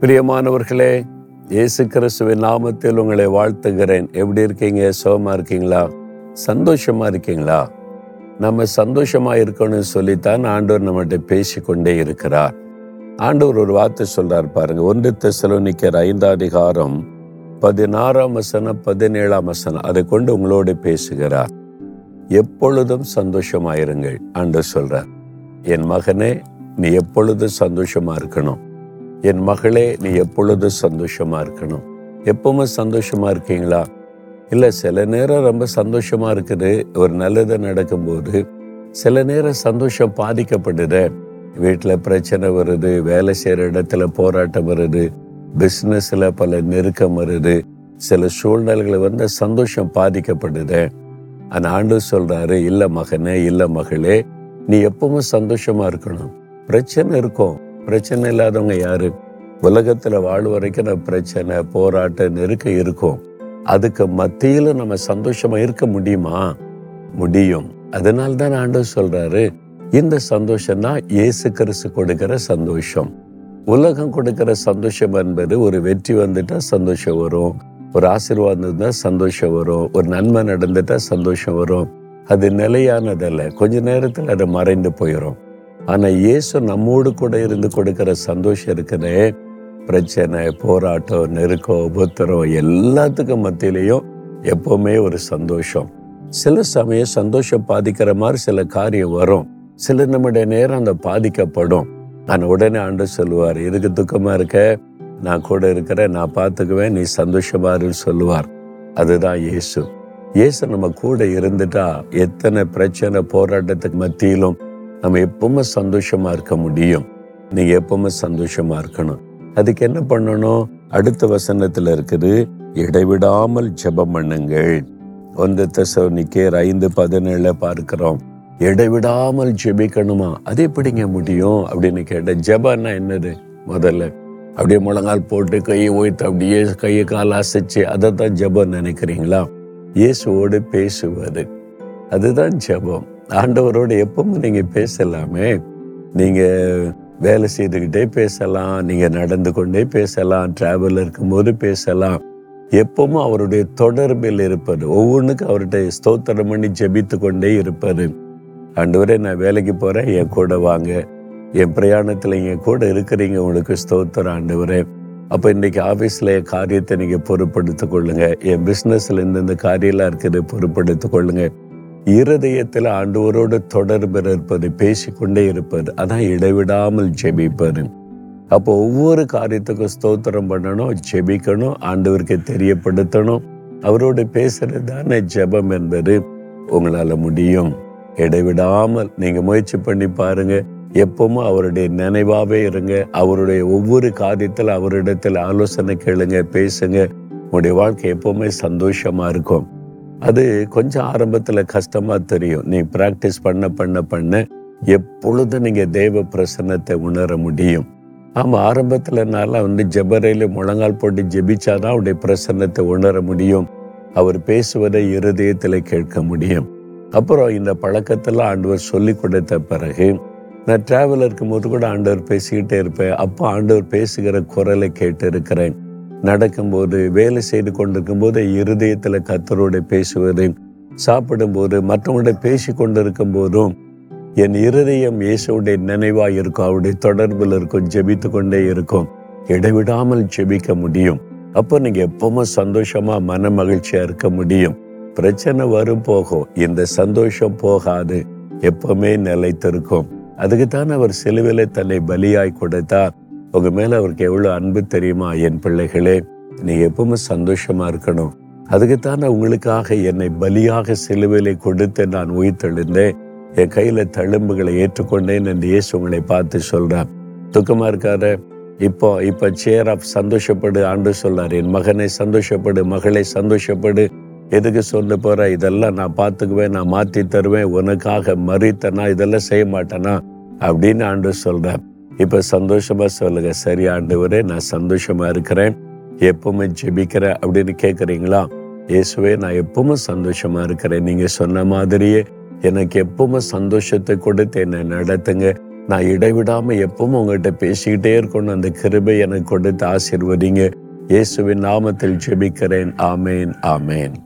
பிரியமானவர்களே இயேசு கிறிஸ்துவின் நாமத்தில் உங்களை வாழ்த்துகிறேன். எப்படி இருக்கீங்க? சுகமா இருக்கீங்களா? சந்தோஷமா இருக்கீங்களா? நம்ம சந்தோஷமா இருக்கணும்னு சொல்லித்தான் ஆண்டவர் நம்மகிட்ட பேசி கொண்டே இருக்கிறார். ஆண்டவர் ஒரு வார்த்தை சொல்கிறார் பாருங்க. ஒன்று தெசலோனிக்கர் ஐந்தாம் அதிகாரம் பதினாறாம் வசனம் பதினேழாம் வசனம். அதை கொண்டு உங்களோடு பேசுகிறார். எப்பொழுதும் சந்தோஷமாயிருங்கள் ஆண்டவர் சொல்றார். என் மகனே நீ எப்பொழுதும் சந்தோஷமா இருக்கணும். என் மகளே நீ எப்பொழுதும் சந்தோஷமா இருக்கணும். எப்பவுமே சந்தோஷமா இருக்கீங்களா? இல்ல சில நேரம் ரொம்ப சந்தோஷமா இருக்குது. ஒரு நல்லது நடக்கும்போது சில நேரம் சந்தோஷம் பாதிக்கப்படுது. வீட்டில் பிரச்சனை வருது வேலை செய்கிற இடத்துல போராட்டம் வருது பிஸ்னஸில் பல நெருக்கம் வருது. சில சூழ்நிலைகளை வந்து சந்தோஷம் பாதிக்கப்படுது. அந்த ஆண்டு சொல்கிறாரு இல்லை மகனே இல்லை மகளே நீ எப்பவும் சந்தோஷமாக இருக்கணும். பிரச்சனை இருக்கும். பிரச்சனை இல்லாதவங்க யாரு? உலகத்துல வாழ் வரைக்கும் நம்ம பிரச்சனை போராட்ட நெருக்க இருக்கும். அதுக்கு மத்தியில நம்ம சந்தோஷமா இருக்க முடியுமா? முடியும். அதனால தான் ஆண்டவர் சொல்றாரு இந்த சந்தோஷம் தான் இயேசு கிறிஸ்து கொடுக்கிற சந்தோஷம். உலகம் கொடுக்கிற சந்தோஷம் என்பது ஒரு வெற்றி வந்துட்டா சந்தோஷம் வரும் ஒரு ஆசீர்வாதம் இருந்தால் சந்தோஷம் வரும் ஒரு நன்மை நடந்துட்டா சந்தோஷம் வரும். அது நிலையானதல்ல. கொஞ்ச நேரத்தில் அது மறைந்து போயிடும் ஆனா இயேசு நம்மோடு கூட இருந்து கொடுக்கிற சந்தோஷம் இருக்குதே. பிரச்சனை போராட்டம் நெருக்கம் உபத்திரம் எல்லாத்துக்கும் மத்தியிலையும் எப்பவுமே ஒரு சந்தோஷம். சில சமயம் சந்தோஷம் பாதிக்கிற மாதிரி சில காரியம் வரும். சில நம்முடைய நேரம் அந்த பாதிக்கப்படும். நான் உடனே ஆண்டு சொல்லுவார் இதுக்கு துக்கமா இருக்க? நான் கூட இருக்கிறேன் நான் பார்த்துக்குவேன் நீ சந்தோஷமாருன்னு சொல்லுவார். அதுதான் இயேசு. இயேசு நம்ம கூட இருந்துட்டா எத்தனை பிரச்சனை போராட்டத்துக்கு மத்தியிலும் நம்ம எப்பவுமே சந்தோஷமா இருக்க முடியும். நீங்க எப்பவுமே சந்தோஷமா இருக்கணும். அதுக்கு என்ன பண்ணணும்? அடுத்த வசனத்துல இருக்குது இடைவிடாமல் ஜெபம் பண்ணுங்கள். ஒன்று தசோனிக்கேர் ஐந்து பதினேழு பார்க்கிறோம். இடைவிடாமல் ஜெபிக்கணுமா? அது எப்படிங்க முடியும்? அப்படின்னு கேட்டேன். ஜெபம்னா என்னது? முதல்ல. அப்படியே முழங்கால் போட்டு கையை ஓய்த்து அப்படியே கையை கால் அசைச்சு அதை தான் ஜபம் நினைக்கிறீங்களா? இயேசுவோடு பேசுவது. அதுதான் ஜெபம். ஆண்டவரோடு எப்பவும் நீங்க பேசலாமே. நீங்க வேலை செய்துக்கிட்டே பேசலாம் நீங்க நடந்து கொண்டே பேசலாம் டிராவல் இருக்கும்போது பேசலாம். எப்பவும் அவருடைய தொடர்பில் இருப்பது ஒவ்வொன்றுக்கும் அவர்கிட்ட ஸ்தோத்திரம் பண்ணி ஜெபித்து கொண்டே இருப்பது. ஆண்டவரே நான் வேலைக்கு போறேன் என் கூட வாங்க. என் பிரயாணத்தில் என் கூட இருக்கிறீங்க உங்களுக்கு ஸ்தோத்திரம் ஆண்டவரே. அப்போ இன்னைக்கு ஆஃபீஸில் என் காரியத்தை நீங்கள் பொறுப்படுத்திக் கொள்ளுங்க. என் பிஸ்னஸில் இந்தந்த காரியெல்லாம் இருக்கிறத பொறுப்படுத்திக் கொள்ளுங்க. இருதயத்தில் ஆண்டவரோடு தொடர்பு இருப்பது பேசிக்கொண்டே இருப்பது அதான் இடைவிடாமல் ஜெபிப்பார் அப்போ ஒவ்வொரு காரியத்துக்கும் ஸ்தோத்திரம் பண்ணணும் ஜெபிக்கணும் ஆண்டவருக்கு தெரியப்படுத்தணும். அவரோடு பேசுறது தானே ஜெபம் என்பது உங்களால் முடியும். இடைவிடாமல் நீங்கள் முயற்சி பண்ணி பாருங்க. எப்பவும் அவருடைய நினைவாகவே இருங்க. அவருடைய ஒவ்வொரு காரியத்தில் அவரிடத்தில் ஆலோசனை கேளுங்க பேசுங்க. உங்களுடைய வாழ்க்கை எப்பவுமே சந்தோஷமாக இருக்கும். அது கொஞ்சம் ஆரம்பத்தில் கஷ்டமாக தெரியும். நீ ப்ராக்டிஸ் பண்ண பண்ண பண்ண. எப்பொழுதும் நீங்கள் தெய்வ பிரசன்னத்தை உணர முடியும்? ஆமாம் ஆரம்பத்தில் நல்லா வந்து ஜபரையில் முழங்கால் போட்டு ஜெபிச்சாதான் அவருடைய பிரசன்னத்தை உணர முடியும். அவர் பேசுவதை இருதயத்தில் கேட்க முடியும். அப்புறம் இந்த பழக்கத்தெல்லாம் ஆண்டவர் சொல்லி கொடுத்த பிறகு நான் டிராவல் இருக்கும்போது கூட ஆண்டவர் பேசிக்கிட்டே இருப்பேன். அப்போ ஆண்டவர் பேசுகிற குரலை கேட்டு இருக்கிறேன் நடக்கும்போது வேலை செய்து கொண்டிருக்கும் போது இருதயத்தில் கத்தரோட பேசுவது சாப்பிடும்போது மற்றவங்களோட பேசி கொண்டிருக்கும் போதும் என் இருதயம் இயேசுடைய நினைவாக இருக்கும் அவருடைய தொடர்பில் இருக்கும் ஜெபித்து கொண்டே இருக்கும். இடைவிடாமல் ஜெபிக்க முடியும். அப்போ நீங்கள் எப்பவுமே சந்தோஷமாக மன மகிழ்ச்சியாக இருக்க முடியும். பிரச்சனை வரும் போகும். இந்த சந்தோஷம் போகாது. எப்பவுமே நிலைத்திருக்கும். அதுக்கு தான் அவர் சிலுவில தன்னை பலியாய் கொடுத்தார். உங்க மேலே அவருக்கு எவ்வளோ அன்பு தெரியுமா என் பிள்ளைகளே? நீ எப்பவுமே சந்தோஷமாக இருக்கணும். அதுக்குத்தான் உங்களுக்காக என்னை பலியாக சிலுவிலை கொடுத்து நான் உயிர்த்தெழுந்தேன். என் கையில் தழும்புகளை ஏற்றுக்கொண்டேன் என்று இயேசு உங்களை பார்த்து சொல்கிறார் துக்கமாக இருக்காரு இப்போ இப்போ சேர் ஆஃப் சந்தோஷப்படு ஆண்டு சொல்கிறார் என் மகனை சந்தோஷப்படு மகளை சந்தோஷப்படு. எதுக்கு சொல்ல போற? இதெல்லாம் நான் பார்த்துக்குவேன் நான் மாற்றி தருவேன். உனக்காக மறித்தனா? இதெல்லாம் செய்ய மாட்டேனா? அப்படின்னு ஆண்டு சொல்கிறேன் இப்போ சந்தோஷமாக சொல்லுங்க. சரி ஆண்டவரே நான் சந்தோஷமாக இருக்கிறேன். எப்பவுமே ஜெபிக்கிறேன் அப்படின்னு கேட்குறீங்களா இயேசுவே நான் எப்பவுமே சந்தோஷமாக இருக்கிறேன். நீங்கள் சொன்ன மாதிரியே எனக்கு எப்பவுமே சந்தோஷத்தை கொடுத்து என்னை நடத்துங்க. நான் இடைவிடாமல் எப்பவும் உங்கள்கிட்ட பேசிக்கிட்டே இருக்கணும். அந்த கிருபை எனக்கு கொடுத்து ஆசிர்வதிங்க. இயேசுவின் நாமத்தில் ஜெபிக்கிறேன். ஆமேன் ஆமேன்.